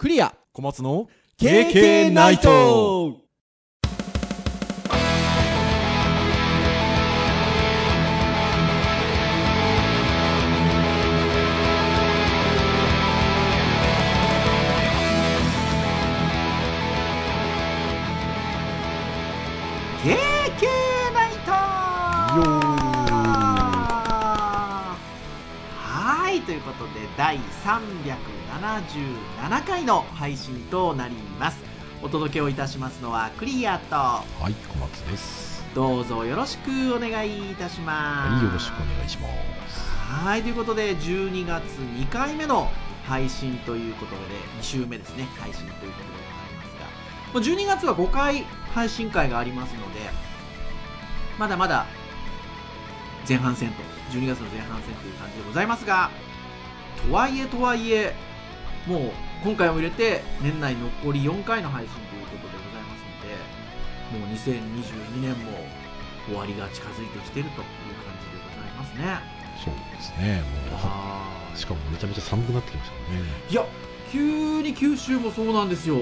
クリア。小松の KK ナイト。ケーケーナイト。はいということで第377回の配信となります。お届けをいたしますのはクリアと。はい小松です。どうぞよろしくお願いいたします。はいよろしくお願いします。はいということで12月2回目の配信ということで2週目ですね。配信ということでございますが。もう12月は5回配信会がありますのでまだまだ前半戦と12月の前半戦という感じでございますがとはいえとはいえもう今回を入れて年内残り4回の配信ということでございますのでもう2022年も終わりが近づいてきてるという感じでございますね。そうですね。もあうしかもめちゃめちゃ寒くなってきましたね。いや急に九州もそうなんですよ。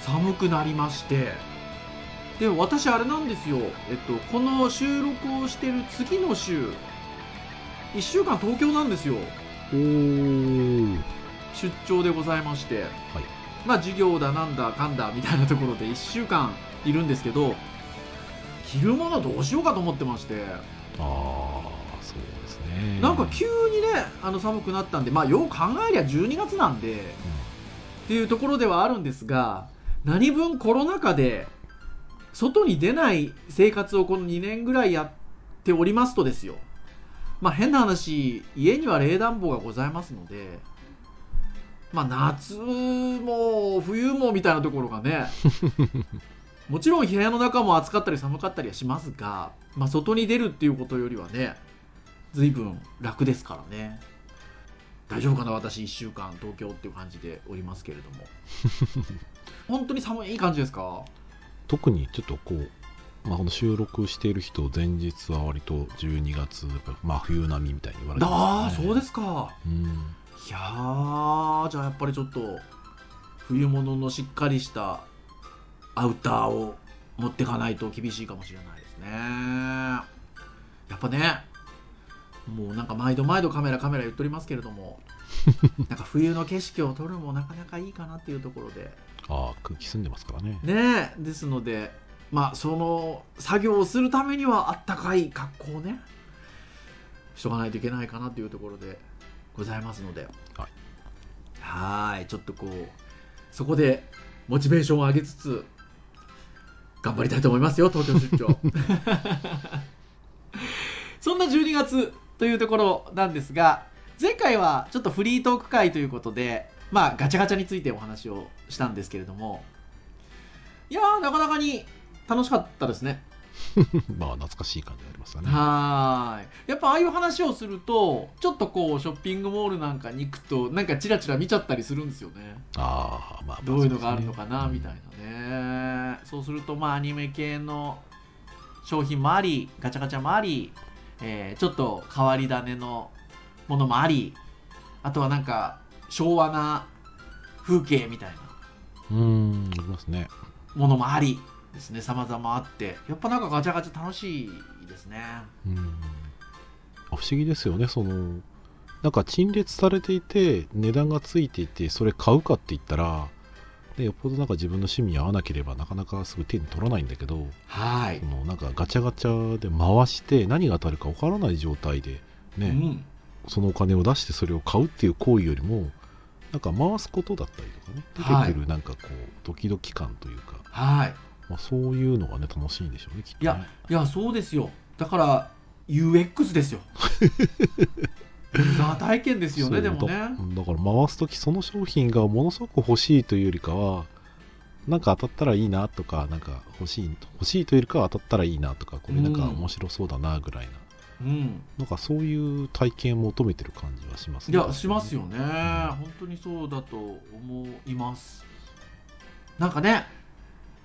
寒くなりまして。で私あれなんですよ、えっと、この収録をしてる次の週1週間東京なんですよ。おー出張でございまして、まあ授業だなんだかんだみたいなところで1週間いるんですけど着るものどうしようかと思ってましてああそうですね。なんか急にねあの寒くなったんでまあよう考えりゃ12月なんで、っていうところではあるんですが何分コロナ禍で外に出ない生活をこの2年ぐらいやっておりますとですよ。まあ変な話家には冷暖房がございますのでまあ夏も冬もみたいなところがね。もちろん部屋の中も暑かったり寒かったりはしますが、まあ、外に出るっていうことよりはね随分楽ですからね。大丈夫かな私1週間。東京っていう感じでおりますけれども。本当に寒い感じですか？特にちょっとこうまあ、この収録している人前日は割と12月まあ冬並みみたいに言われてああますね。そうですか。うんいやーじゃあやっぱりちょっと冬物のしっかりしたアウターを持っていかないと厳しいかもしれないですね。やっぱねもうなんか毎度毎度カメラカメラ言っておりますけれども なんか冬の景色を撮るのもなかなかいいかなっていうところで。ああ空気澄んでますからね。ねえですのでまあその作業をするためにはあったかい格好をねしとかないといけないかなというところでございますので。はい。ちょっとこうそこでモチベーションを上げつつ頑張りたいと思いますよ東京出張。そんな12月というところなんですが前回はちょっとフリートーク会ということでまあガチャガチャについてお話をしたんですけれどもいやーなかなかに楽しかったですね まあ懐かしい感じがありますよね。はーい。やっぱああいう話をするとちょっとこうショッピングモールなんかに行くとなんかチラチラ見ちゃったりするんですよね。ああまあまあどういうのがあるのかなみたいなね。そうするとまあアニメ系の商品もありガチャガチャもあり、えーちょっと変わり種のものもありあとはなんか昭和な風景みたいなうんうんありますね。ものもありですね様々あってやっぱなんかガチャガチャ楽しいですね。うん。不思議ですよねそのなんか陳列されていて値段がついていてそれ買うかって言ったらでよっぽどなんか自分の趣味に合わなければなかなかすぐ手に取らないんだけどはい。そ、のなんかガチャガチャで回して何が当たるかわからない状態でね、うん。そのお金を出してそれを買うっていう行為よりもなんか回すことだったりとかねはい出てくるなんかこうドキドキ感というか、はいまあ、そういうのがね楽しいんでしょうねきっとね。いやいやそうですよ。だから UX ですよ。ユーザー体験ですよねでもね。だだから回す時その商品がものすごく欲しいというよりかはなんか当たったらいいなとかなんか欲しい欲しいというよりかは当たったらいいなとかこれなんかうん面白そうだなぐらいな、うん。なんかそういう体験を求めてる感じはしますいやしますよね。本当にそうだと思います。なんかね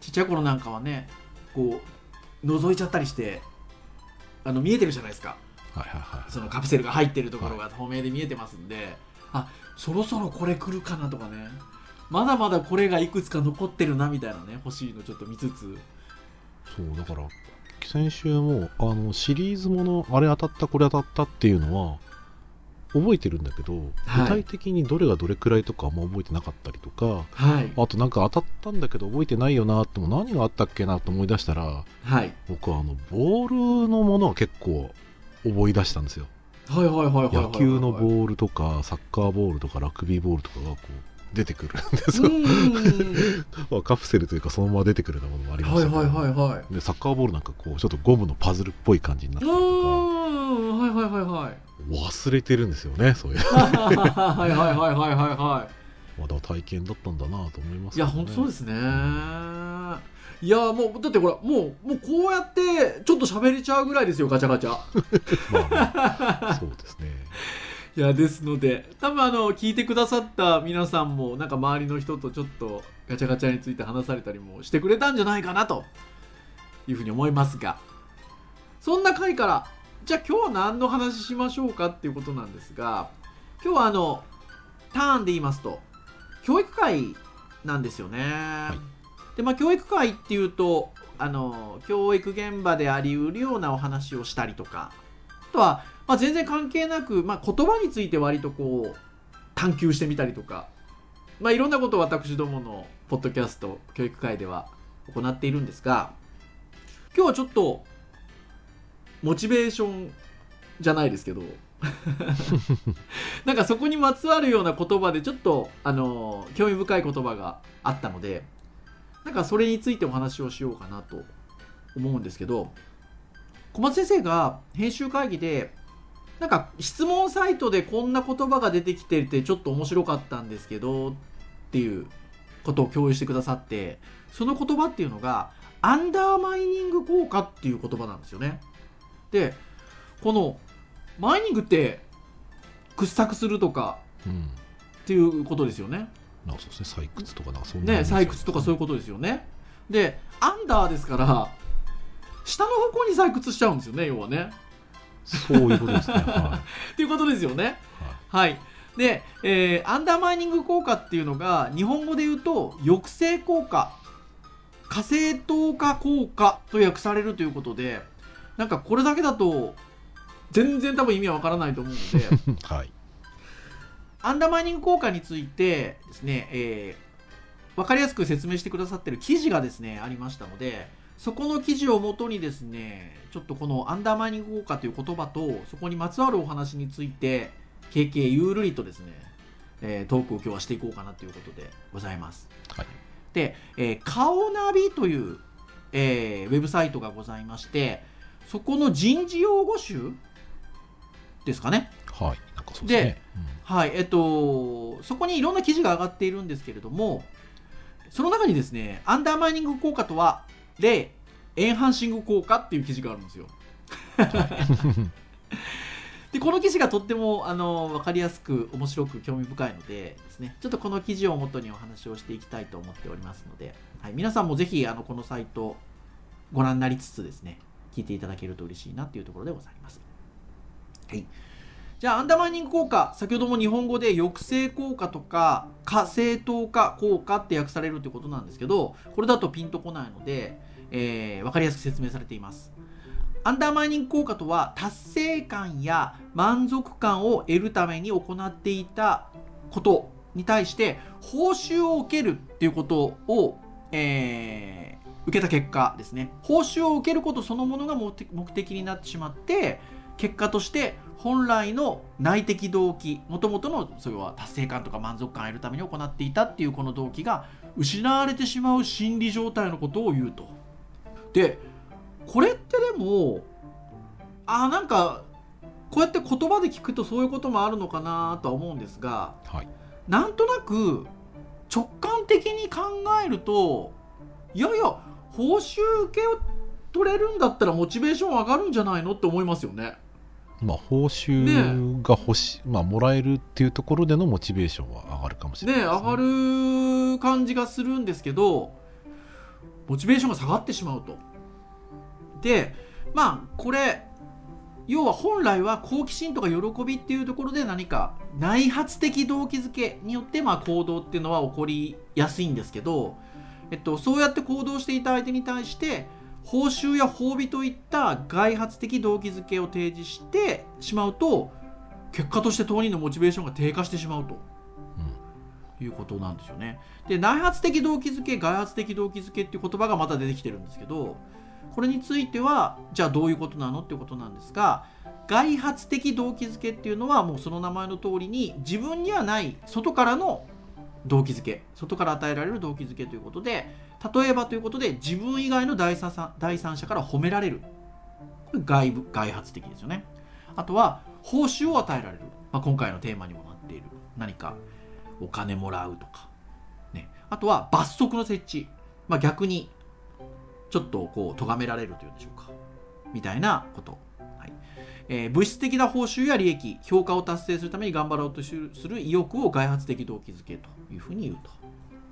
ちっちゃい頃なんかはねこう覗いちゃったりしてあの見えてるじゃないですか。はいはいはいそのカプセルが入ってるところが透明で見えてますんで、あそろそろこれ来るかなとかね。まだまだこれがいくつか残ってるなみたいなね欲しいのちょっと見つつ。そうだから先週もあのシリーズものあれ当たったこれ当たったっていうのは覚えてるんだけど、はい。具体的にどれがどれくらいとかあんま覚えてなかったりとかはい。あとなんか当たったんだけど覚えてないよなっても何があったっけなと思い出したらはい。僕はあのボールのものは結構思い出したんですよ。はいはいはいはいはいはい野球のボールとかサッカーボールとかラグビーボールとかがこう出てくるんですよ、うん まあカプセルというかそのまま出てくるようなものもありましたけど、はいはいはいはい。でサッカーボールなんかこうちょっとゴムのパズルっぽい感じになっうたりとか。はいはいはいはい忘れてるんですよねそういう。はいはいはいはいはいはい。まだ体験だったんだなと思いますいや本当そうですすね。いやもうだってほらもうもうこうやってちょっと喋れちゃうぐらいですよガチャガチャ。まあ、まあ、そうですね。いやですので多分あの聞いてくださった皆さんもなんか周りの人とちょっとガチャガチャについて話されたりもしてくれたんじゃないかなというふうに思いますが。そんな回からじゃあ今日は何の話しましょうかっていうことなんですが今日はあのターンで言いますと教育会なんですよね。でまあ教育会っていうとあの教育現場でありうるようなお話をしたりとかあとは、まあ、全然関係なく、まあ、言葉について割とこう探求してみたりとか、まあ、いろんなことを私どものポッドキャスト教育会では行っているんですが今日はちょっとモチベーションじゃないですけど なんかそこにまつわるような言葉でちょっとあの興味深い言葉があったのでなんかそれについてお話をしようかなと思うんですけど小松先生が編集会議でなんか質問サイトでこんな言葉が出てきててちょっと面白かったんですけどっていうことを共有してくださってその言葉っていうのがアンダーマイニング効果っていう言葉なんですよね。でこのマイニングって掘削するとかうんっていうことですよね。なんかそうですね採掘とかなんかそんなね採掘とかそういうことですよね。でアンダーですから下の方向に採掘しちゃうんですよね要はね。そういうことですねは っていうことですよね。い、はいはい。で、えーアンダーマイニング効果っていうのが日本語で言うと抑制効果火星透過効果と訳されるということでなんかこれだけだと全然多分意味はわからないと思うので。はい。アンダーマイニング効果についてですね、えー分かりやすく説明してくださってる記事がですねありましたのでそこの記事をもとにですねちょっとこのアンダーマイニング効果という言葉とそこにまつわるお話について経験ゆるりとですね、えートークを今日はしていこうかなということでございます。はい。で、えー顔ナビという、えーウェブサイトがございましてそこの人事用語集ですかね。はい。なんかそうですね。はい、えっと、そこにいろんな記事が上がっているんですけれども、その中にですね、アンダーマイニング効果とは、例、エンハンシング効果っていう記事があるんですよ。で、この記事がとっても、あの、わかりやすく、面白く、興味深いのでですね、ちょっとこの記事をもとにお話をしていきたいと思っておりますので、はい、皆さんもぜひ、あの、このサイト、ご覧になりつつですね、聞いていただけると嬉しいなっていうところでございます。はい。じゃあ、アンダーマイニング効果、先ほども日本語で抑制効果とか、火星透過効果って訳されるってことなんですけど、これだとピンとこないので、えー、わかりやすく説明されています。アンダーマイニング効果とは、達成感や満足感を得るために行っていたことに対して、報酬を受けるっていうことを、えー受けた結果ですね。報酬を受けることそのものが目的になってしまって、結果として本来の内的動機もともとのそれは達成感とか満足感を得るために行っていたっていうこの動機が失われてしまう心理状態のことを言うと。でこれってでもあなんかこうやって言葉で聞くとそういうこともあるのかなとは思うんですがはいなんとなく直感的に考えるといやいや報酬受け取れるんだったらモチベーション上がるんじゃないのって思いますよね。まあ報酬が欲し、まあもらえるっていうところでのモチベーションは上がるかもしれないね上がる感じがするんですけどモチベーションが下がってしまうと。でまあこれ要は本来は好奇心とか喜びっていうところで何か内発的動機づけによってまあ行動っていうのは起こりやすいんですけど、えっと、そうやって行動していた相手に対して報酬や褒美といった外発的動機づけを提示してしまうと結果として当人のモチベーションが低下してしまうと。うんいうことなんですよね。で内発的動機づけ外発的動機づけっていう言葉がまた出てきてるんですけどこれについてはじゃあどういうことなのっていうことなんですが外発的動機づけっていうのはもうその名前の通りに自分にはない外からの動機づけ。外から与えられる動機づけということで例えばということで自分以外の第三第三者から褒められる。外部外発的ですよね。あとは報酬を与えられる、まあ、今回のテーマにもなっている。何かお金もらうとか、ね、あとは罰則の設置、まあ、逆にちょっとこう咎められるというんでしょうか。みたいなこと、えー、物質的な報酬や利益評価を達成するために頑張ろうとする意欲を外発的動機づけというふうに言うと。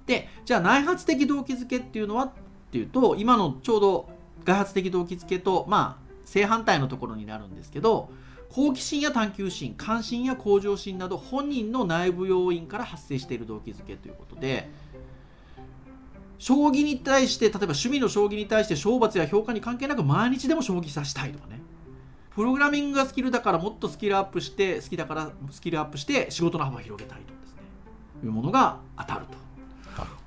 でじゃあ内発的動機づけっていうのはっていうと今のちょうど外発的動機づけとまあ正反対のところになるんですけど好奇心や探求心関心や向上心など本人の内部要因から発生している動機づけということで将棋に対して例えば趣味の将棋に対して賞罰や評価に関係なく毎日でも将棋指したいとかね。プログラミングがスキルだからもっとスキルアップして好きだからスキルアップして仕事の幅を広げたいとですね。いうものが当たると。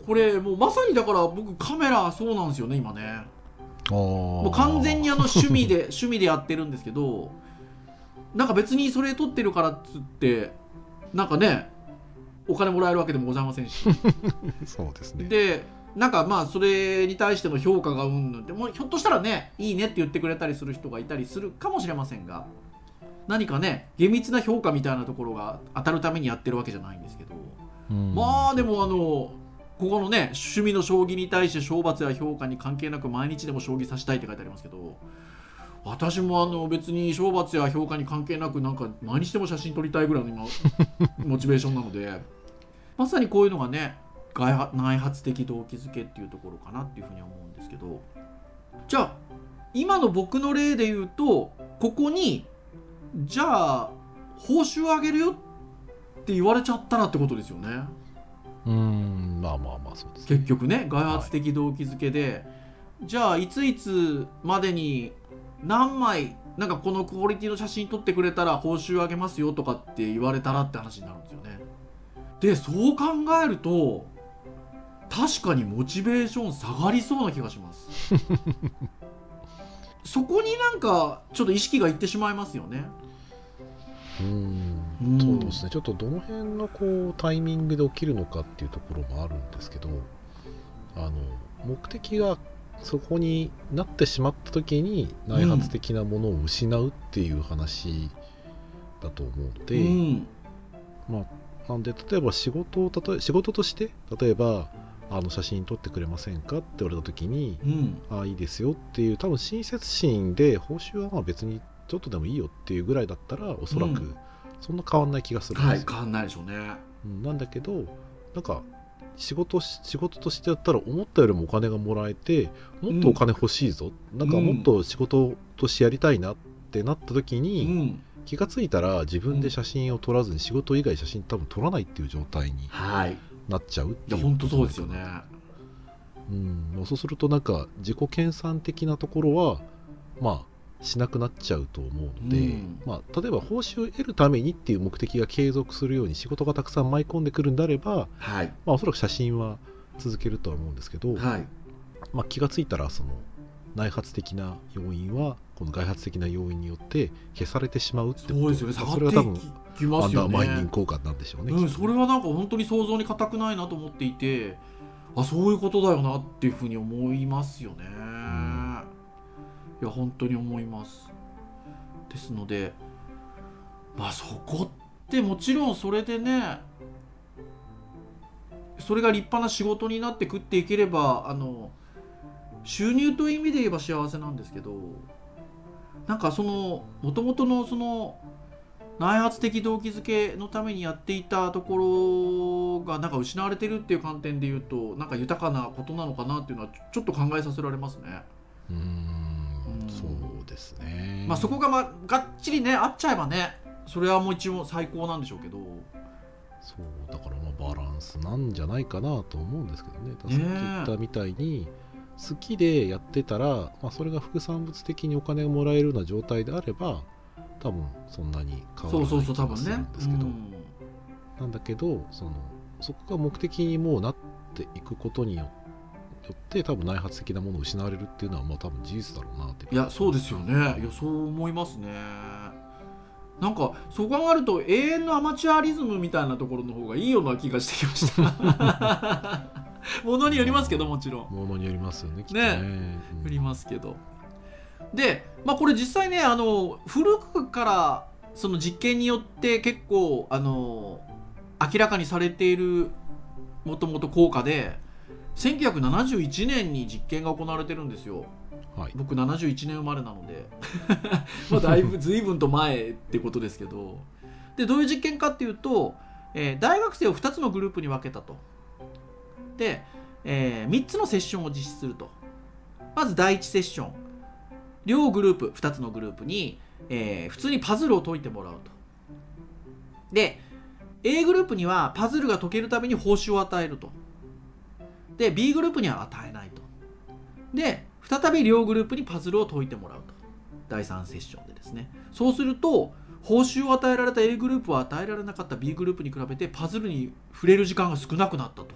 これもうまさにだから僕カメラそうなんですよね今ね。もう完全にあの趣味で 趣味でやってるんですけどなんか別にそれ撮ってるからっつってなんかねお金もらえるわけでもございませんし。そうですね。でなんかまあそれに対しての評価がうんぬんでもひょっとしたらねいいねって言ってくれたりする人がいたりするかもしれませんが何かね厳密な評価みたいなところが当たるためにやってるわけじゃないんですけど、まあでもあのここのね趣味の将棋に対して賞罰や評価に関係なく毎日でも将棋指したいって書いてありますけど私もあの別に賞罰や評価に関係なくなんか毎日でも写真撮りたいぐらいの今モチベーションなのでまさにこういうのがね内発的動機づけっていうところかなっていうふうに思うんですけどじゃあ今の僕の例で言うとここにじゃあ報酬あげるよって言われちゃったらってことですよね。うんまあまあまあそうです、ね、結局ね外発的動機づけで、はい、じゃあいついつまでに何枚なんかこのクオリティの写真撮ってくれたら報酬あげますよとかって言われたらって話になるんですよね。でそう考えると確かにモチベーション下がりそうな気がします。そこになんかちょっと意識がいってしまいますよね。うん。そうですね。ちょっとどの辺のこうタイミングで起きるのかっていうところもあるんですけどあの目的がそこになってしまった時に内発的なものを失うっていう話だと思うので、うん、まあなんで例えば仕事を例え仕事として例えばあの写真撮ってくれませんかって言われた時に、うん、ああいいですよっていう多分親切心で報酬はまあ別にちょっとでもいいよっていうぐらいだったらおそらくそんな変わんない気がするんですよ、はい、変わんないでしょうね、うん、なんだけどなんか仕事仕事としてやったら思ったよりもお金がもらえてもっとお金欲しいぞ、うん、なんかもっと仕事としてやりたいなってなった時に、うん、気が付いたら自分で写真を撮らずに仕事以外写真多分撮らないっていう状態になっちゃうっていう、いや本当そうですよね。うん。そうするとなんか自己研鑽的なところはまあしなくなっちゃうと思うので、うん、まあ、例えば報酬を得るためにっていう目的が継続するように仕事がたくさん舞い込んでくるんであれば、はい、まあ、おそらく写真は続けるとは思うんですけど、はい、まあ、気が付いたらその内発的な要因はこの外発的な要因によって消されてしまうってこと。そうですよね。それが多分きますよね。マイニング効果なんでしょうね。うん、それはなんか本当に想像に難くないなと思っていて、あそういうことだよなっていうふうに思いますよね。うん、いや本当に思います。ですので、まあそこってもちろんそれでね、それが立派な仕事になって食っていければあの収入という意味で言えば幸せなんですけどなんかそのもともとのその内発的動機づけのためにやっていたところがなんか失われてるっていう観点で言うとなんか豊かなことなのかなっていうのはちょっと考えさせられますね。うん。そうでですね。まあ、そこが、まあ、がっちりね合っちゃえばねそれはもう一応最高なんでしょうけど。そうだからまあバランスなんじゃないかなと思うんですけどね。さっき言ったみたいに好きでやってたら、まあ、それが副産物的にお金がもらえるような状態であれば多分そんなに変わそうらない気そうそう多分がするねんですけど、うん。なんだけどそのそこが目的にもうなっていくことによって多分内発的なものを失われるっていうのはまあ多分事実だろうなっていやそうですよね。いやそう思いますね。なんかそう考えると永遠のアマチュアリズムみたいなところの方がいいような気がしてきました。ものによりますけどもちろん。ものによりますよねきっとね。ね。うん。よりますけどでまあこれ実際ねあの古くからその実験によって結構あの明らかにされているもともと効果で1971年に実験が行われてるんですよ。はい。僕71年生まれなので。まあだいぶ 随分と前ってことですけど。でどういう実験かっていうと、えー大学生を2つのグループに分けたと。で、え3つのセッションを実施すると。まず第1セッション両グループ2つのグループに、えー普通にパズルを解いてもらうと。で A グループにはパズルが解けるために報酬を与えると。で B グループには与えないと。で再び両グループにパズルを解いてもらうと。第3セッションでですね。そうすると報酬を与えられた A グループは与えられなかった B グループに比べてパズルに触れる時間が少なくなったと。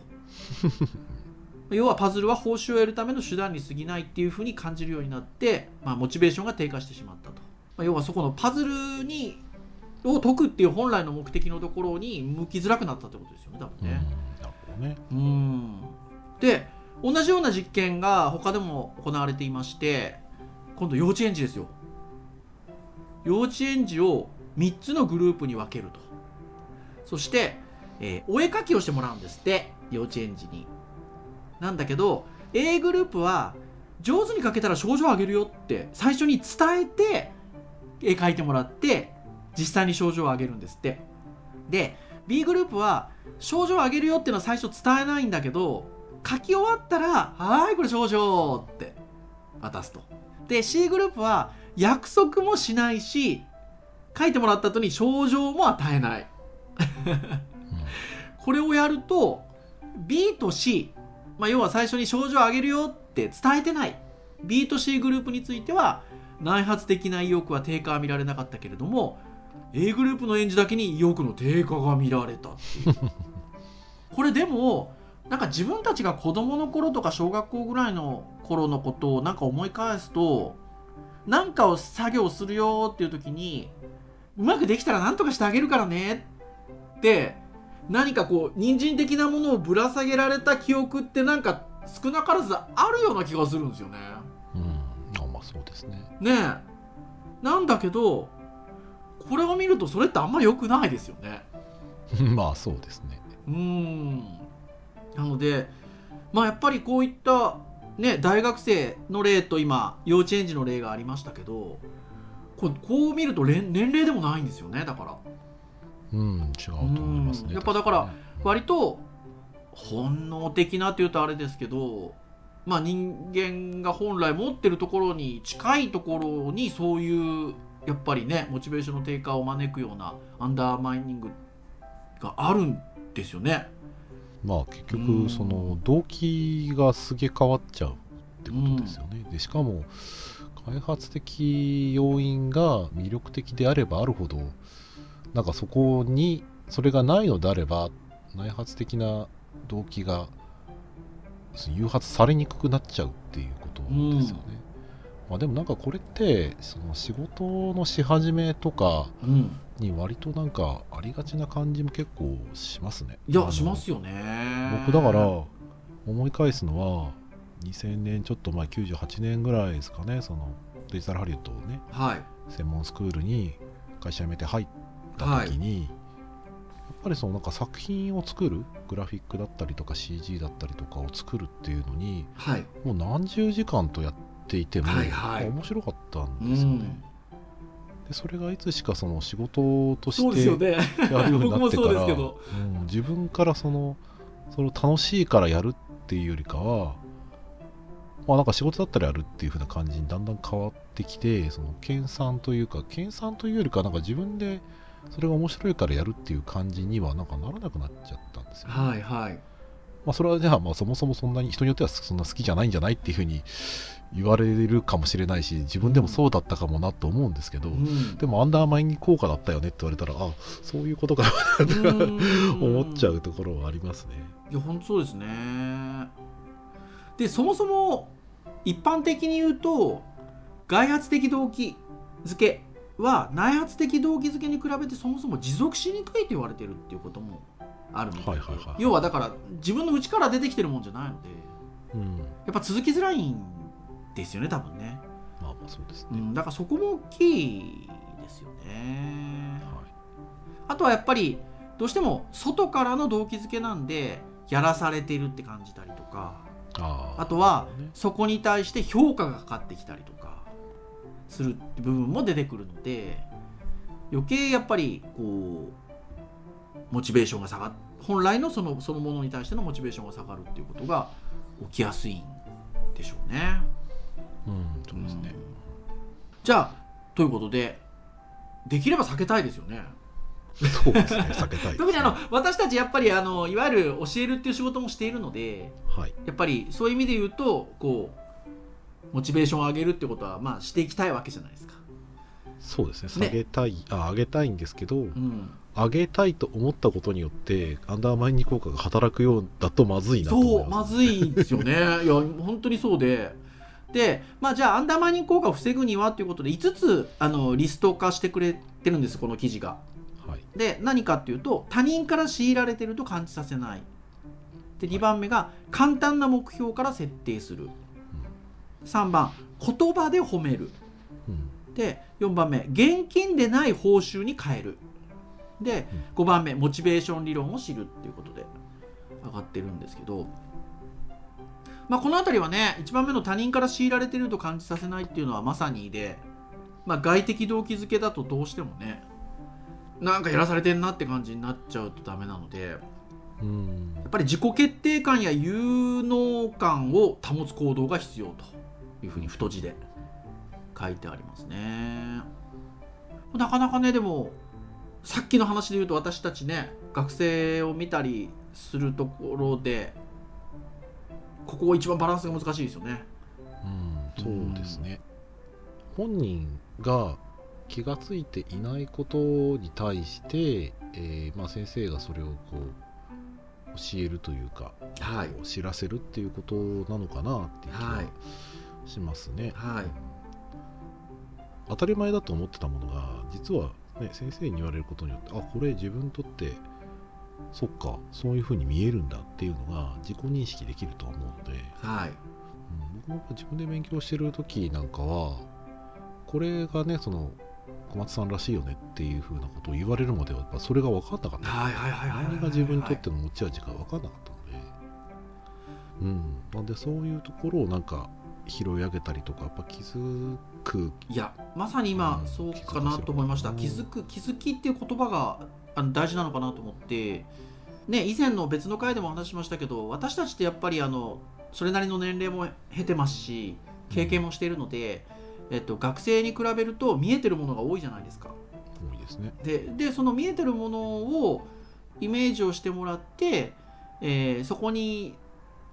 要はパズルは報酬を得るための手段に過ぎないっていうふうに感じるようになって、まあ、モチベーションが低下してしまったと、まあ、要はそこのパズルにを解くっていう本来の目的のところに向きづらくなったってことですよね多分うんね。うん。で同じような実験が他でも行われていまして今度幼稚園児ですよ。幼稚園児を3つのグループに分けると。そして、えーお絵描きをしてもらうんですって幼稚園児になんだけど A グループは上手に描けたら賞状をあげるよって最初に伝えて絵描いてもらって実際に賞状をあげるんですって。で B グループは症状をあげるよっていうのは最初伝えないんだけど書き終わったら「はいこれ症状」って渡すと。で C グループは約束もしないし書いてもらった後に症状も与えない。これをやると B と C、まあ、要は最初に症状をあげるよって伝えてない。B と C グループについては内発的な意欲は低下は見られなかったけれども A グループの園児だけに意欲の低下が見られたっていう。これでもなんか自分たちが子供の頃とか小学校ぐらいの頃のことをなんか思い返すとなんかを作業するよっていう時にうまくできたらなんとかしてあげるからねって何かこう人参的なものをぶら下げられた記憶ってなんか少なからずあるような気がするんですよね。うん。あまあそうですね。ねえ。なんだけどこれを見るとそれってあんまり良くないですよね。まあそうですね。うーん。なのでまあやっぱりこういったね大学生の例と今幼稚園児の例がありましたけどこうこう見ると年齢でもないんですよねだからうん違うと思いますうん。ねやっぱだから割と本能的なっていうとあれですけどまあ人間が本来持ってるところに近いところにそういうやっぱりねモチベーションの低下を招くようなアンダーマイニングがあるんですよね。まあ結うん。局その動機がすげ変わっちゃうってことですよね、でしかも開発的要因が魅力的であればあるほどなんかそこにそれがないのであれば内発的な動機が誘発されにくくなっちゃうっていうことですよね、まあ、でもなんかこれってその仕事のし始めとかうん、に割となんかありがちな感じも結構しますね。いやしますよね。僕だから思い返すのは2000年ちょっと前98年ぐらいですかねそのデジタルハリウッドをねはい。専門スクールに会社辞めて入った時に、やっぱりそのなんか作品を作るグラフィックだったりとか CG だったりとかを作るっていうのにはい。もう何十時間とやっていても、はいはい。面白かったんうですよね、ん、でそれがいつしかその仕事として。やるようになってからうん自分からそのその楽しいからやるっていうよりかはまあ、なんか仕事だったらやるっていう風な感じにだんだん変わってきてその研鑽というか研鑽というよりかなんか自分でそれが面白いからやるっていう感じにはなんかならなくなっちゃったんですよ、ね、はいはい。まあ、それはじゃあまあそもそもそんなに人によってはそんな好きじゃないんじゃないっていう風に言われるかもしれないし自分でもそうだったかもなと思うんですけど、うん。でもアンダーマイン効果だったよねって言われたらあそういうことか 思っちゃうところはありますね。いや本当そうですね。でそもそも一般的に言うと外発的動機づけは内発的動機づけに比べてそもそも持続しにくいと言われてるっていうこともあるみたいで、はいはいはい。要はだから自分の内から出てきてるもんじゃないのでうん、やっぱ続きづらいんですよね多分ね、まあまあそうですね。うん、だからそこも大きいですよね。はあとはやっぱりどうしても外からの動機づけなんでやらされてるって感じたりとかい、あとはね。そこに対して評価がかかってきたりとかするって部分も出てくるので余計やっぱりこうモチベーションが下がっ本来のそのそのものに対してのモチベーションが下がるっていうことが起きやすいんでしょうね。うん、そうですね。うんじゃあということでできれば避けたいですよね。そうですね、避けたいね、特にあの私たちやっぱりあのいわゆる教えるっていう仕事もしているのではい、やっぱりそういう意味で言うとこうモチベーションを上げるってことはまあしていきたいわけじゃないですか。そうですね、下げたい、あ、上げたいんですけど、うん、上げたいと思ったことによって、アンダーマインに効果が働くようだとまずいなと思そういま。ますずいんですよね。いや本当にそうで。で、まあ、じゃあアンダーマイニング効果を防ぐにはということで5つあのリスト化してくれてるんですこの記事が。はい、で何かっていうと他人から強いられてると感じさせない。で2番目が簡単な目標から設定する。3番言葉で褒める。うん、で4番目現金でない報酬に変える。で5番目モチベーション理論を知るっていうことで上がってるんですけど、まあ、この辺りはね1番目の他人から強いられてると感じさせないっていうのはまさにで、まあ、外的動機づけだとどうしてもねなんかやらされてんなって感じになっちゃうとダメなのでうん。やっぱり自己決定感や有能感を保つ行動が必要というふうに太字で書いてありますね。なかなかねでもさっきの話で言うと私たちね学生を見たりするところでここ一番バランスが難しいですよね。うん、そうですね。本人が気がついていないことに対して、えーまあ、先生がそれをこう教えるというか、はい知らせるっていうことなのかなっていう気はしますね。はい。当たり前だと思ってたものが実は、ね、先生に言われることによってあこれ自分にとってそっかそういうふうに見えるんだっていうのが自己認識できると思うので、はい。うん、僕も自分で勉強してる時なんかはこれがねその小松さんらしいよねっていうふうなことを言われるまではやっぱそれが分かんなかった。はいはいはいはいはい。何が自分にとっての持ち味か分かんなかったので。うん。なんでそういうところをなんか拾い上げたりとかやっぱ気づく。いやまさに今うんそうかなと思いました。気気づづく気づきっていう言葉があの大事なのかなと思ってね以前の別の回でもお話ししましたけど私たちってやっぱりあのそれなりの年齢も経てますし経験もしているので、えっと、学生に比べると見えてるものが多いじゃないですか。多いですね。ででその見えてるものをイメージをしてもらって、えーそこに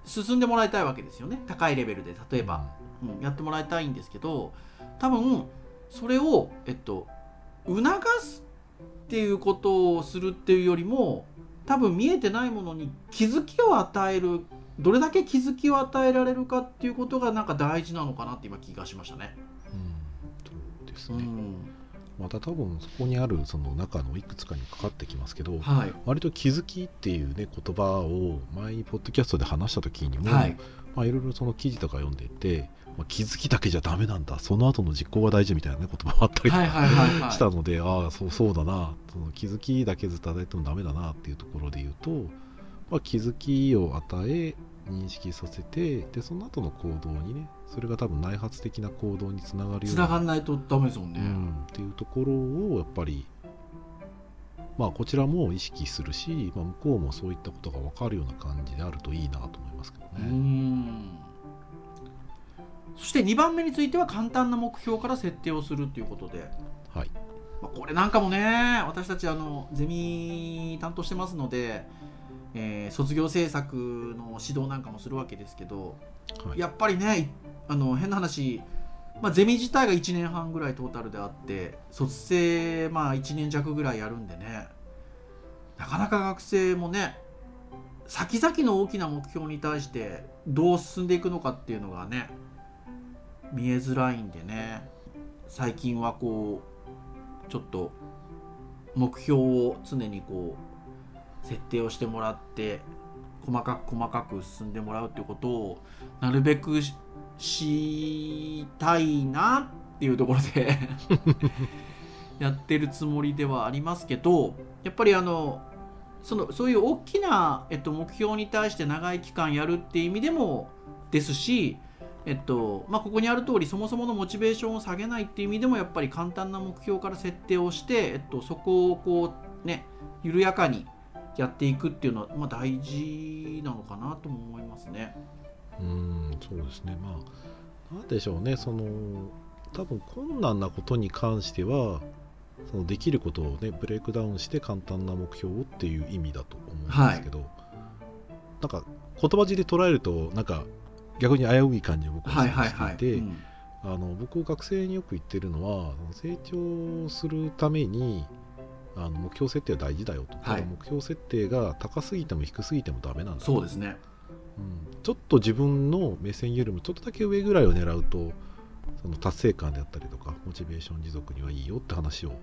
進んでもらいたいわけですよね。高いレベルで。例えば、うん、やってもらいたいんですけど多分それを、えっと、促すっていうことをするっていうよりも多分見えてないものに気づきを与えるどれだけ気づきを与えられるかっていうことがなんか大事なのかなって今気がしましたね。うん。そうですね、うんまた多分そこにあるその中のいくつかにかかってきますけどはい。割と気づきっていうね言葉を前にポッドキャストで話した時にも、はい。まあ、いろいろその記事とか読んでて、まあ、気づきだけじゃダメなんだその後の実行が大事みたいな、ね、言葉もあったりとはいかしたので、ああそうそうだなその気づきだけずっと与えてもダメだなっていうところで言うと、まあ、気づきを与え認識させてでその後の行動にねそれが多分内発的な行動につながるような繋がんないとダメですもんね。うん、っていうところをやっぱりまあこちらも意識するし、まあ、向こうもそういったことが分かるような感じであるといいなと思いますけどうね。んそして2番目については簡単な目標から設定をするということで、はいまあ、これなんかもね私たちあのゼミ担当してますので、えー卒業制作の指導なんかもするわけですけどはい。やっぱりねあの変な話、まあ、ゼミ自体が1年半ぐらいトータルであって卒生まあ1年弱ぐらいやるんでねなかなか学生もね先々の大きな目標に対してどう進んでいくのかっていうのがね見えづらいんでね最近はこうちょっと目標を常にこう設定をしてもらって細かく細かく進んでもらうっていうことをなるべくししたいなっていうところで やってるつもりではありますけどやっぱりあのそのそういう大きな、えっと、目標に対して長い期間やるっていう意味でもですし、えっとまあ、ここにある通りそもそものモチベーションを下げないっていう意味でもやっぱり簡単な目標から設定をして、えっと、そこをこうね緩やかにやっていくっていうのは、まあ、大事なのかなとも思いますね。うーんそうですねまあなんでしょうねその多分困難なことに関してはそのできることをねブレイクダウンして簡単な目標をっていう意味だと思うんですけど、なんか言葉尻で捉えるとなんか逆に危うい感じを僕ははいはいはい。していて、うんあの僕学生によく言ってるのは成長するためにあの目標設定は大事だよと、はい。目標設定が高すぎても低すぎてもダメなんだ。とそうですね。うん。ちょっと自分の目線よりもちょっとだけ上ぐらいを狙うとその達成感であったりとかモチベーション持続にはいいよって話を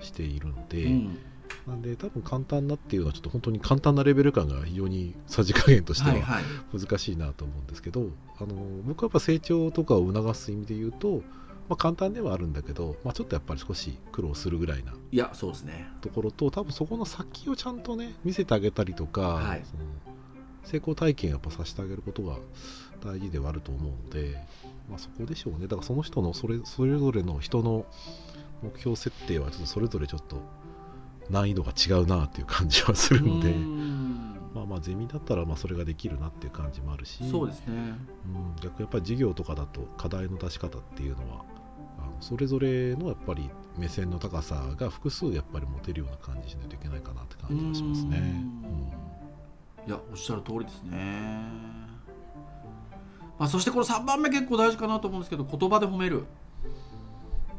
しているので、うん。なんで多分簡単なっていうのはちょっと本当に簡単なレベル感が非常にさじ加減としてははいはい。難しいなと思うんですけど、あの僕はやっぱ成長とかを促す意味で言うと、まあ、簡単ではあるんだけど、まあ、ちょっとやっぱり少し苦労するぐらいないや、そうですね。ところと多分そこの先をちゃんとね見せてあげたりとか、はい。その成功体験をやっぱさせてあげることが大事ではあると思うので、まあ、そこでしょうね。だからその人のそれそれぞれの人の目標設定はちょっとそれぞれちょっと難易度が違うなっていう感じはするのでまあまあゼミだったらまあそれができるなっていう感じもあるし。そうですね。うん、逆にやっぱり授業とかだと課題の出し方っていうのはそれぞれのやっぱり目線の高さが複数やっぱり持てるような感じしないといけないかなって感じがしますね。いや、おっしゃる通りですね。まあ、そしてこの3番目結構大事かなと思うんですけど、言葉で褒める。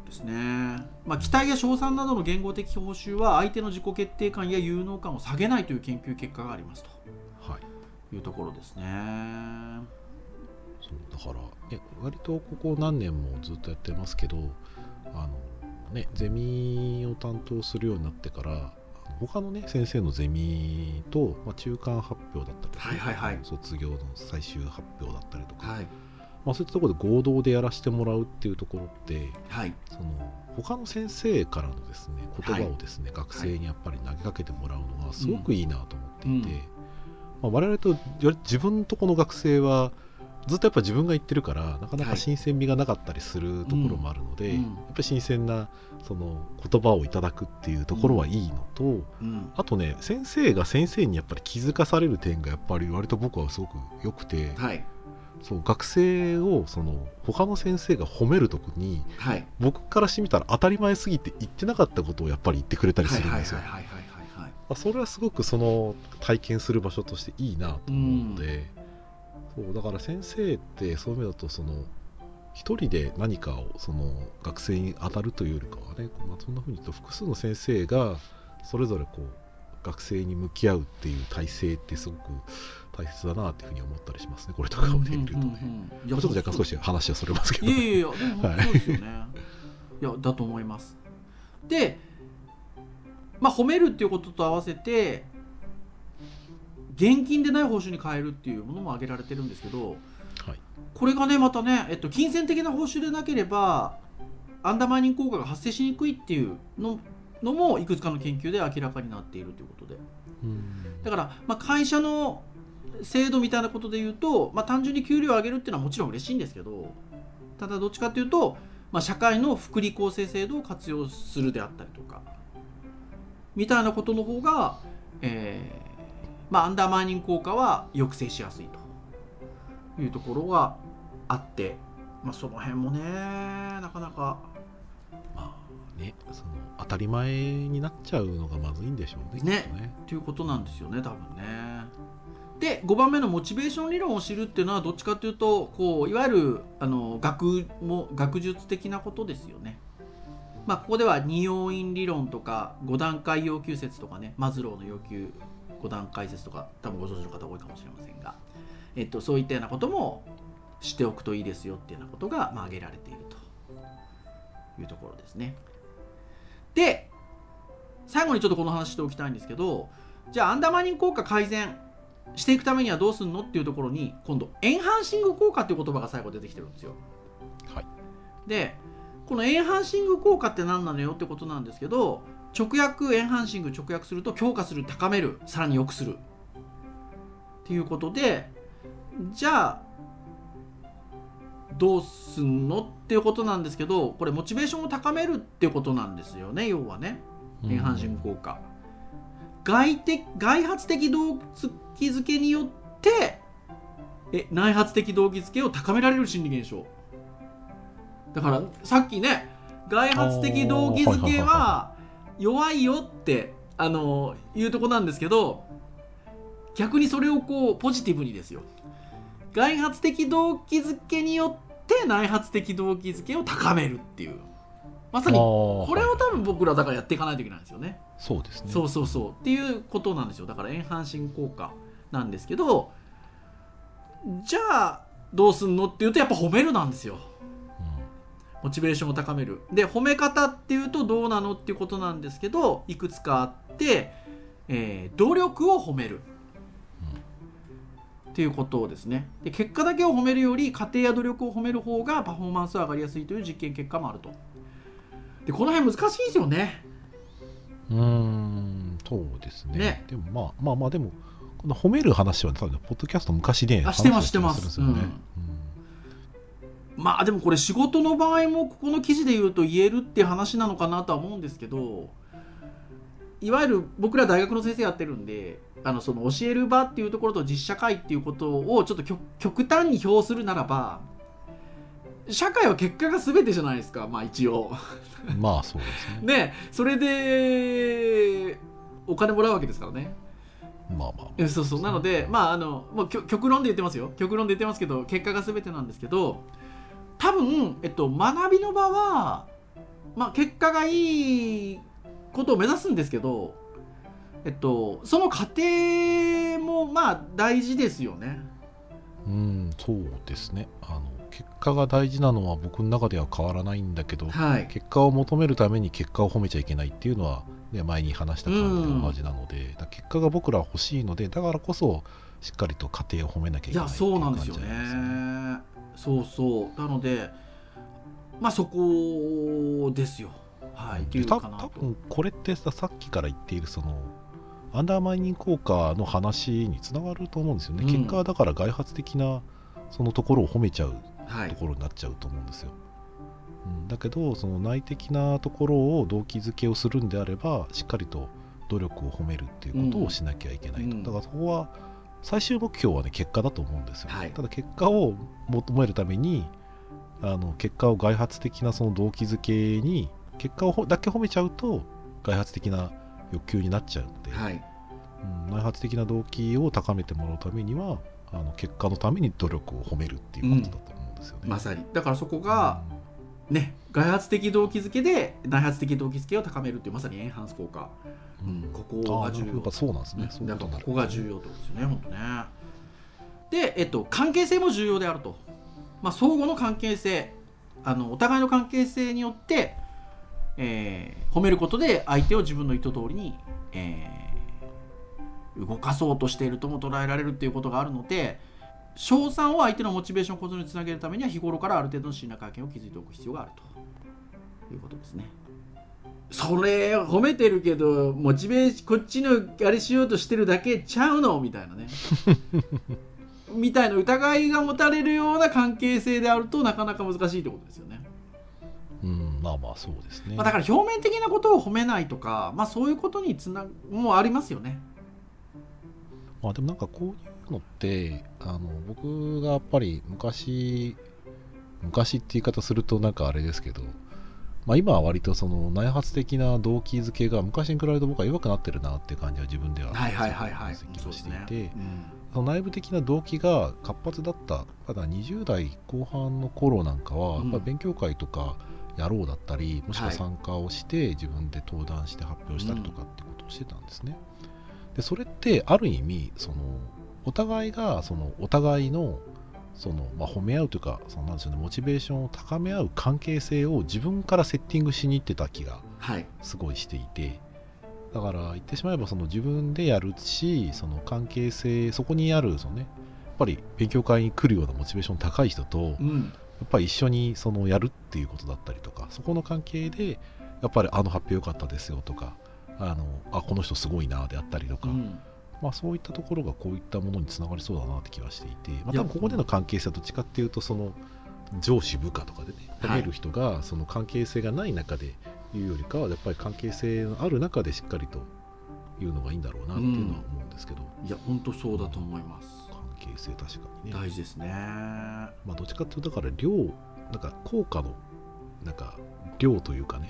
ですね。まあ、期待や称賛などの言語的報酬は相手の自己決定感や有能感を下げないという研究結果がありますはい、というところですね。だからえ割とここ何年もずっとやってますけどあの、ね、ゼミを担当するようになってから他のね先生のゼミと、まあ、中間発表だったりとか、はいはいはい卒業の最終発表だったりとか、はい。まあ、そういったところで合同でやらせてもらうっていうところってはい。その他の先生からのですね言葉をですね、学生にやっぱり投げかけてもらうのがすごくいいなと思っていて、うんまあ、我々と自分のとこの学生はずっとやっぱ自分が言ってるからなかなはいか新鮮味がなかったりするところもあるので、うんうんやっぱり新鮮なその言葉をいただくっていうところはいいのと、うん。あとね先生が先生にやっぱり気づかされる点がやっぱり割と僕はすごく良くて、はい。そう学生をその他の先生が褒めるときにはい。僕からしてみたら当たり前すぎて言ってなかったことをやっぱり言ってくれたりはいはいするんですよ。それはすごくその体験する場所としていいなと思うので、そうだから先生ってそういう意味だとその一人で何かをその学生に当たるというよりかはね、まあ、そんなふうに言うと複数の先生がそれぞれこう学生に向き合うっていう体制ってすごく大切だなっていうふうに思ったりしますねこれとかを見るとね。うんうんちょっと若干少し話はそれますけど、いやいやいやでもはい。そうですよね、い、やだと思います。でまあ褒めるっていうことと合わせて現金でない報酬に変えるっていうものも挙げられてるんですけどはい。これがねまたね、えっと、金銭的な報酬でなければアンダーマイニング効果が発生しにくいっていうののもいくつかの研究で明らかになっているということで。うん。だから、まあ、会社の制度みたいなことで言うと、まあ、単純に給料を上げるっていうのはもちろん嬉しいんですけどただどっちかというと、まあ、社会の福利厚生制度を活用するであったりとかみたいなことの方が、えーまあ、アンダーマイニング効果は抑制しやすいと。いうところがあって。まあその辺もねなかなか。まあねその当たり前になっちゃうのがまずいんでしょうねね。とね。っていうことなんですよね多分ね。で5番目のモチベーション理論を知るっていうのはどっちかというとこういわゆるあの学も学術的なことですよね。まあ、ここでは二要因理論とか5段階要求説とかねマズローの要求5段階説とか多分ご存知の方多いかもしれませんが、えっと、そういったようなことも知っておくといいですよっていうようなことが、まあ、挙げられているというところですね。で最後にちょっとこの話しておきたいんですけどじゃあアンダーマイニング効果改善していくためにはどうするのっていうところに今度エンハンシング効果っていう言葉が最後出てきてるんですよ。はいでこのエンハンシング効果って何なのよってことなんですけど直訳エンハンシング直訳すると強化する高めるさらに良くする。っていうことでじゃあどうすんのっていうことなんですけどこれモチベーションを高めるっていうことなんですよね要はね。エンハンシング効果。外的外発的動機づけによってえ内発的動機づけを高められる心理現象。だからさっきね外発的動機づけは弱いよってあのいうとこなんですけど逆にそれをこうポジティブにですよ。外発的動機づけによって内発的動機づけを高めるっていう。まさにここれを多分僕らだからやっていかないといけないんですよね。そうですね。そうそうそう。っていうことなんですよ。だからエンハンシング効果なんですけどじゃあどうすんのっていうとやっぱ褒めるなんですよモチベーションを高める。で褒め方っていうとどうなのっていうことなんですけどいくつかあって、えー努力を褒める。っていうことをですね。で結果だけを褒めるより過程や努力を褒める方がパフォーマンスが上がりやすいという実験結果もあると。でこの辺難しいですよね。うんうーんそうですね。ね。でもまあまあまあでもこの褒める話は多分ポッドキャスト昔ねあしてます話したりるんです。よねまあでもこれ仕事の場合もここの記事で言うと言えるっていう話なのかなとは思うんですけどいわゆる僕ら大学の先生やってるんであのその教える場っていうところと実社会っていうことをちょっと極極端に表するならば社会は結果が全てじゃないですかまあ一応。うんまあそうですねで それでお金もらうわけですからね。まあまあえそうそうなのでまああのもう極極論で言ってますよ極論で言ってますけど結果が全てなんですけど多分、えっと、学びの場は、まあ、結果がいいことを目指すんですけど、えっと、その過程もまあ大事ですよね。うんそうですねあの結果が大事なのは僕の中では変わらないんだけどはい、結果を求めるために結果を褒めちゃいけないっていうのは、ね、前に話した感じと同じなので、だから結果が僕らは欲しいのでだからこそしっかりと過程を褒めなきゃいけないいやそうなんですよね。そうそう。なのでまあそこですよ。はい、っていうたか。多分これってささっきから言っているそのアンダーマイニング効果の話につながると思うんですよね、うん。結果はだから外発的なそのところを褒めちゃうはい。ところになっちゃうと思うんですよ、うん、だけどその内的なところを動機づけをするんであればしっかりと努力を褒めるっていうことをしなきゃいけないと、うんだからそこは最終目標はね結果だと思うんですよ、はい。ただ結果を求めるためにあの結果を外発的なその動機づけに結果をほだけ褒めちゃうと外発的な欲求になっちゃうので、はい。うん、内発的な動機を高めてもらうためにはあの結果のために努力を褒めるっていうことだと思うんですよね。まさに。だからそこが、ね外発的動機づけで内発的動機づけを高めるっていうまさにエンハンス効果、うんここが重要。やっぱそうなんですね。やっぱここが重要ってことですよね本当ね。で、えっと、関係性も重要であると、まあ、相互の関係性。あのお互いの関係性によって、えー褒めることで相手を自分の意図通りに、えー動かそうとしているとも捉えられるっていうことがあるので賞賛を相手のモチベーション向上につなげるためには日頃からある程度の信頼関係を築いておく必要があるということですね。それ褒めてるけどモチベーションこっちのあれしようとしてるだけちゃうの？みたいなね。みたいな疑いが持たれるような関係性であるとなかなか難しいってことですよね、うん、まあまあそうですね。まあ、だから表面的なことを褒めないとか、まあ、そういうことにつなもうありますよね。まあでもなんかこういうのってあの僕がやっぱり昔昔って言い方するとなんかあれですけど、まあ、今は割とその内発的な動機づけが昔に比べると僕は弱くなってるなっていう感じは自分でははいはいはいはい。分析をしていて、ね。その内部的な動機が活発だったただ20代後半の頃なんかは、うんやっぱり勉強会とかやろうだったりもしくは参加をして、自分で登壇して発表したりとかってことをしてたんですね。でそれってある意味そのお互いがそのお互いのその、まあ、褒め合うというかそのなんでしょう、ね、モチベーションを高め合う関係性を自分からセッティングしに行ってた気がはい。すごいしていて。だから言ってしまえばその自分でやるしその関係性そこにあるその、ね、やっぱり勉強会に来るようなモチベーション高い人とうん。やっぱり一緒にそのやるっていうことだったりとかそこの関係でやっぱりあの発表良かったですよとかあのあこの人すごいなであったりとか、うんまあ、そういったところがこういったものにつながりそうだなって気はしていて、まあ、多分ここでの関係性はどっちかっていうとその上司部下とかでねはい。褒める人がその関係性がない中で言うよりかはやっぱり関係性のある中でしっかりと言うのがいいんだろうなっていうのは思うんですけど、いや本当そうだと思います。関係性確かにね、大事ですね。まあ、どっちかっていうとだから量なんか効果のなんか量というかね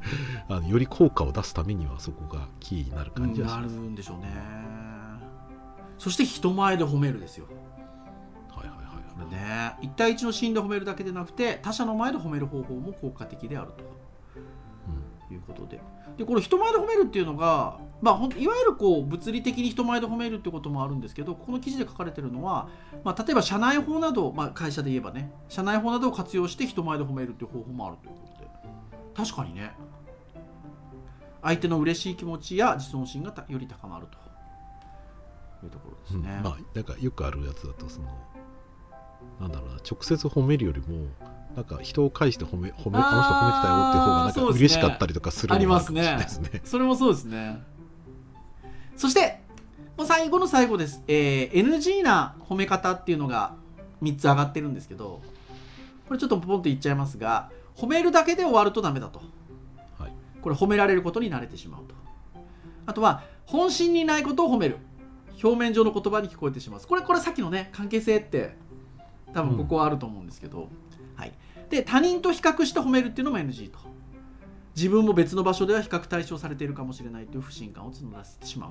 あのより効果を出すためにはそこがキーになる感じはしなるます、んでしょうねそして人前で褒めるですよ。はいはいはいね。1対1のシーンで褒めるだけでなくて他者の前で褒める方法も効果的であるうん。ということで。でこの人前で褒めるっていうのが、まあ、ほんいわゆるこう物理的に人前で褒めるってこともあるんですけどこの記事で書かれてるのは、まあ、例えば社内法など、まあ、会社で言えばね社内法などを活用して人前で褒めるっていう方法もあるということで。確かにね。相手の嬉しい気持ちや自尊心がたより高まるというところですね。うんまあなんかよくあるやつだとそのなんだろうな直接褒めるよりもなんか人を介して褒め褒めあの人褒めてたよっていう方がなんか嬉しかったりとかするのもあるかもしれないですね。それもそうですね。そして、もう最後の最後です。えー NG な褒め方っていうのが3つ上がってるんですけど、これちょっとポンと言っちゃいますが、褒めるだけで終わるとダメだと。はいこれ褒められることに慣れてしまうと。あとは、本心にないことを褒める。表面上の言葉に聞こえてしまう。これ、これさっきのね、関係性って、多分ここはあると思うんですけど、はい。で、他人と比較して褒めるっていうのも NG と。自分も別の場所では比較対象されているかもしれないという不信感を募らせてしまう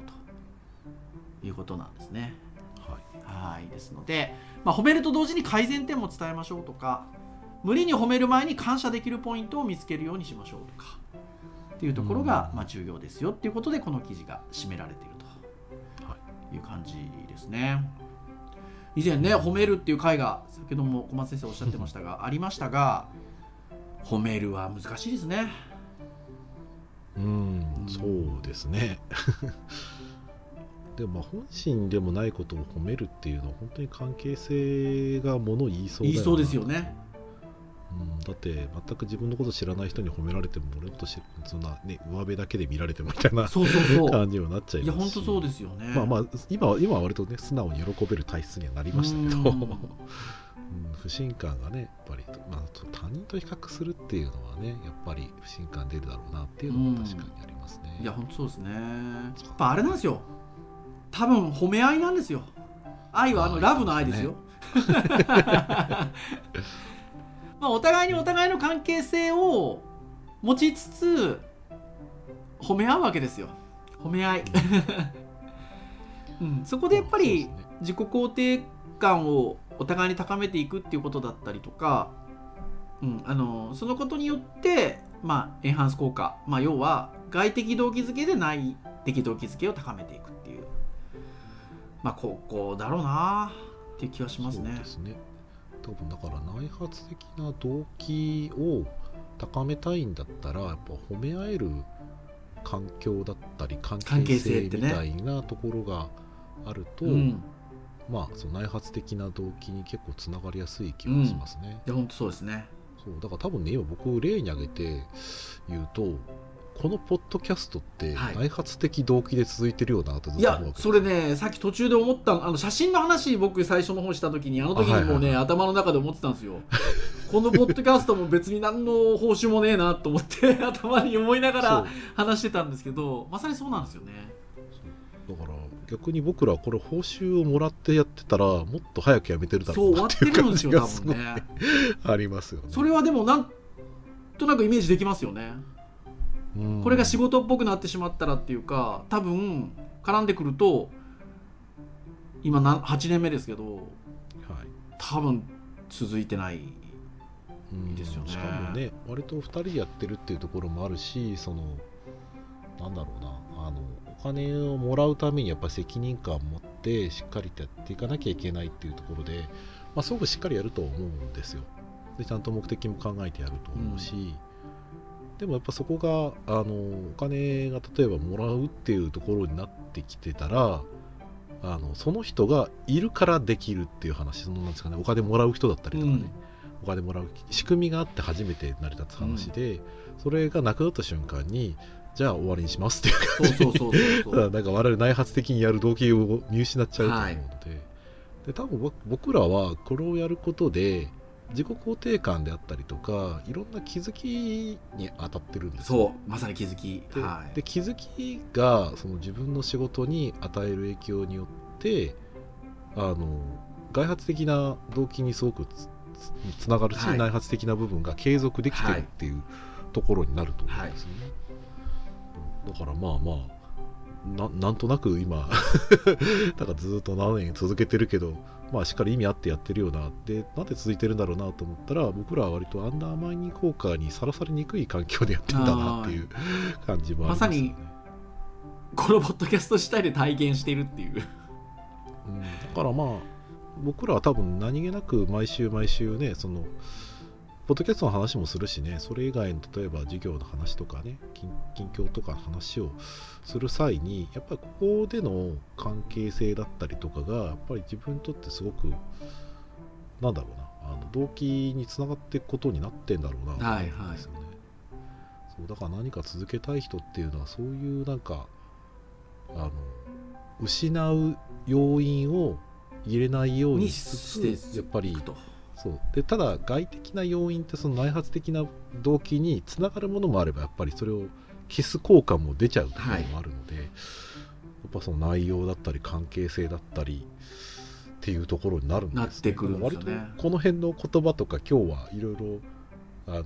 ということなんですね。はいはいですので、まあ、褒めると同時に改善点も伝えましょうとか無理に褒める前に感謝できるポイントを見つけるようにしましょうとかっていうところがうんまあ重要ですよっていうことでこの記事が締められているいう感じですね。以前ね褒めるっていう回が先ほども小松先生おっしゃってましたが ありましたが褒めるは難しいですね。うんそうですね。でもまあ本心でもないことを褒めるっていうのは本当に関係性がものを言いそうだよな言いそうですよね。うん、だって全く自分のこと知らない人に褒められても俺のことそんなね上辺だけで見られてもみたいなそうそうそう。感じにはなっちゃいいやますし本当そうですよね。まあまあ今は今は割とね素直に喜べる体質にはなりましたけど、うんうん不信感がねやっぱり、まあ、と他人と比較するっていうのはねやっぱり不信感出るだろうなっていうのは確かにありますね。いや本当そうですね。やっぱあれなんですよ。多分褒め合いなんですよ。愛はあの愛ラブの愛ですよ。まあお互いにお互いの関係性を持ちつつ褒め合うわけですよ。褒め合い。うん、そこでやっぱり自己肯定感をお互いに高めていくっていうことだったりとか、うん、あのそのことによって、まあ、エンハンス効果、まあ、要は外的動機づけで内的動機づけを高めていくっていう、まあ、ここだろうなっていう気はしますねそうで。すね多分だから内発的な動機を高めたいんだったらやっぱ褒め合える環境だったり関関係係性みたいなところがあると、うん、まあその内発的な動機に結構つながりやすい気はしますね。いや本当そうですね。そうだから多分ね今僕例に挙げて言うとこのポッドキャストってはい。内発的動機で続いてるようなとずいやっと思うわけですそれねさっき途中で思ったあの写真の話僕最初の方した時にあの時にもうね、あはいはいはい頭の中で思ってたんですよ。このポッドキャストも別に何の報酬もねえなと思って 頭に思いながら話してたんですけどまさにそうなんですよね。だから逆に僕らはこれ報酬をもらってやってたらもっと早くやめてるだろそううなっていう感じがすごい。分 ねありますよね。それはでもなんとなくイメージできますよね。うんこれが仕事っぽくなってしまったらっていうか多分絡んでくると今な8年目ですけどはい。多分続いてないうんですよね。しかもね割と2人でやってるっていうところもあるしそのなんだろうなあのお金をもらうためにやっぱり責任感を持ってしっかりとやっていかなきゃいけないっていうところで、まあ、すごくしっかりやると思うんですよ。でちゃんと目的も考えてやると思うし、でもやっぱそこがあのお金が例えばもらうっていうところになってきてたらあのその人がいるからできるっていう話そのなんですかねお金もらう人だったりとかね、うん。お金もらう仕組みがあって初めて成り立つ話で、それがなくなった瞬間にじゃあ終わりにしますっていうそうそうそうそうそう。なんか我々内発的にやる動機を見失っちゃうと思うので,、で多分僕僕らはこれをやることで自己肯定感であったりとかいろんな気づきに当たってるんですよ。そうまさに気づき。で,、はい。で気づきがその自分の仕事に与える影響によってあの外発的な動機にすごくつながるし、はい。内発的な部分が継続できてるっていうところになると思うんですよね、だからまあまあななんとなく今 なんかずっと7年続けてるけどまあしっかり意味あってやってるよなでなんで続いてるんだろうなと思ったら僕らは割とアンダーマイニング効果にさらされにくい環境でやってんだなっていう感じもあります、ね、まさにこのポッドキャスト自体で体験しているっていう。うんだからまあ僕らは多分何気なく毎週毎週ねそのポッドキャストの話もするしねそれ以外の例えば授業の話とかね近近況とかの話をする際にやっぱりここでの関係性だったりとかがやっぱり自分にとってすごくなんだろうなあの動機につながっていくことになってんだろうなと思うんですよね、そうだから何か続けたい人っていうのはそういうなんかあの失う要因を入れないようにしつつやっぱりとそう。でただ外的な要因ってその内発的な動機につながるものもあればやっぱりそれを消す効果も出ちゃうところもあるので、やっぱその内容だったり関係性だったりっていうところになるんです、ね、なってくるんですよね。割とこの辺の言葉とか今日はいろいろあの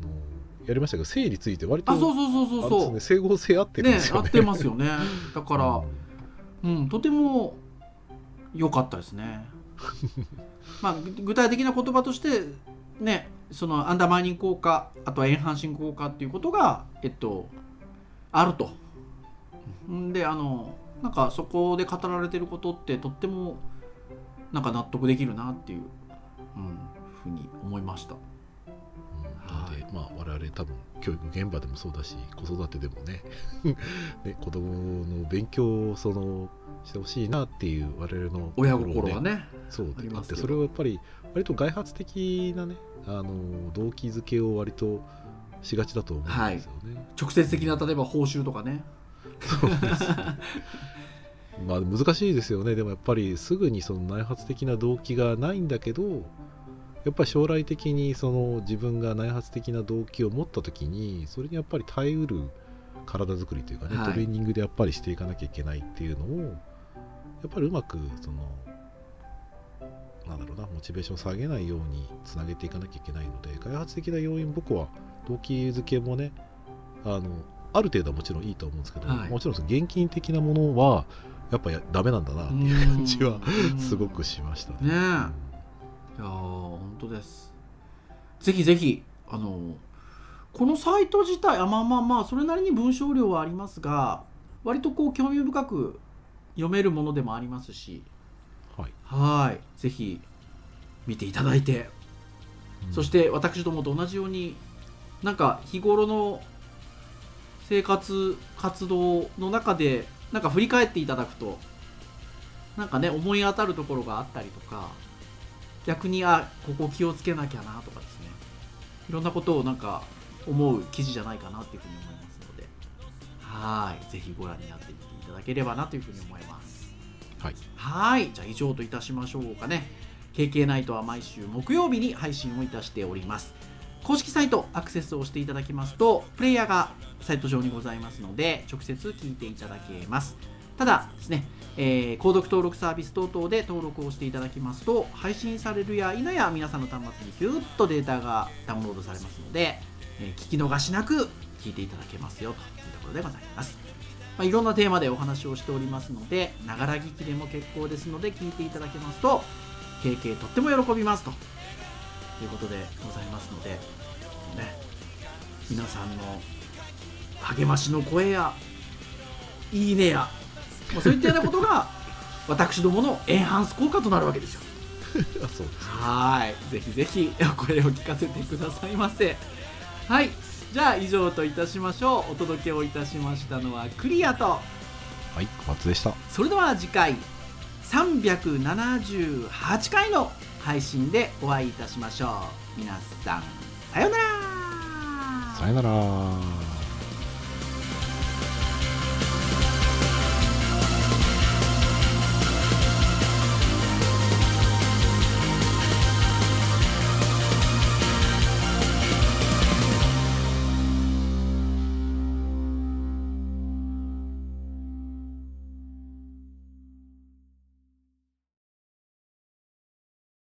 やりましたけど性について割とあそうそうそうそう。ね、整合性合ってるんねですよね。合ってますよね。だからうん。うんとても良かったですね。まあぐ具体的な言葉としてねそのアンダーマイニング効果あとはエンハンシング効果っていうことがえっとあると。ん。であのなんかそこで語られてることってとってもなんか納得できるなっていう、うん、ふうに思いました。うん。なので、まあ、我々多分教育現場でもそうだし子育てでもね。ね子供の勉強をそのしてほしいなっていう我々の親ところを心はねそうであってそれをやっぱり割と外発的なねあの動機づけを割としがちだと思うんですよね。直接的な例えば報酬とかねそうです。まあ難しいですよね。でもやっぱりすぐにその内発的な動機がないんだけどやっぱり将来的にその自分が内発的な動機を持った時にそれにやっぱり耐えうる体作りというかね、はい。トレーニングでやっぱりしていかなきゃいけないっていうのをやっぱりうまくそのなんだろうなモチベーションを下げないようにつなげていかなきゃいけないので開発的な要因僕は動機づけもねあのある程度はもちろんいいと思うんですけど、はい。もちろん現金的なものはやっぱやダメなんだなっていう感じはうんすごくしましたね。ねえ。いやー本当です。ぜひぜひあのこのサイト自体あまあまあまあそれなりに文章量はありますが割とこう興味深く読めるものでもありますし。はい。はい。ぜひ見ていただいて、そして私どもと同じようになんか日頃の生活活動の中でなんか振り返っていただくとなんかね思い当たるところがあったりとか逆にあここ気をつけなきゃなとかですね。いろんなことをなんか思う記事じゃないかなっていうふうに思いますので。はい。ぜひご覧になってみていただければなというふうに思います。はい。はい。じゃあ以上といたしましょうかね。KK ナイトは毎週木曜日に配信をいたしております。公式サイトアクセスをしていただきますとプレイヤーがサイト上にございますので直接聞いていただけます。ただですね、えー購読登録サービス等々で登録をしていただきますと配信されるや否や皆さんの端末にギュッとデータがダウンロードされますので、えー聞き逃しなく聞いていただけますよというところでございます、まあ、いろんなテーマでお話をしておりますのでながら聞きでも結構ですので聞いていただけますと経験とっても喜びますということでございますのでね皆さんの励ましの声やいいねや、まあ、そういったようなことが 私どものエンハンス効果となるわけですよ。はい。ぜひぜひお声を聞かせてくださいませ。はい。じゃあ以上といたしましょう。お届けをいたしましたのはクリアと。はい小松でした。それでは次回378回の配信でお会いいたしましょう。皆さんさようなら。さよなら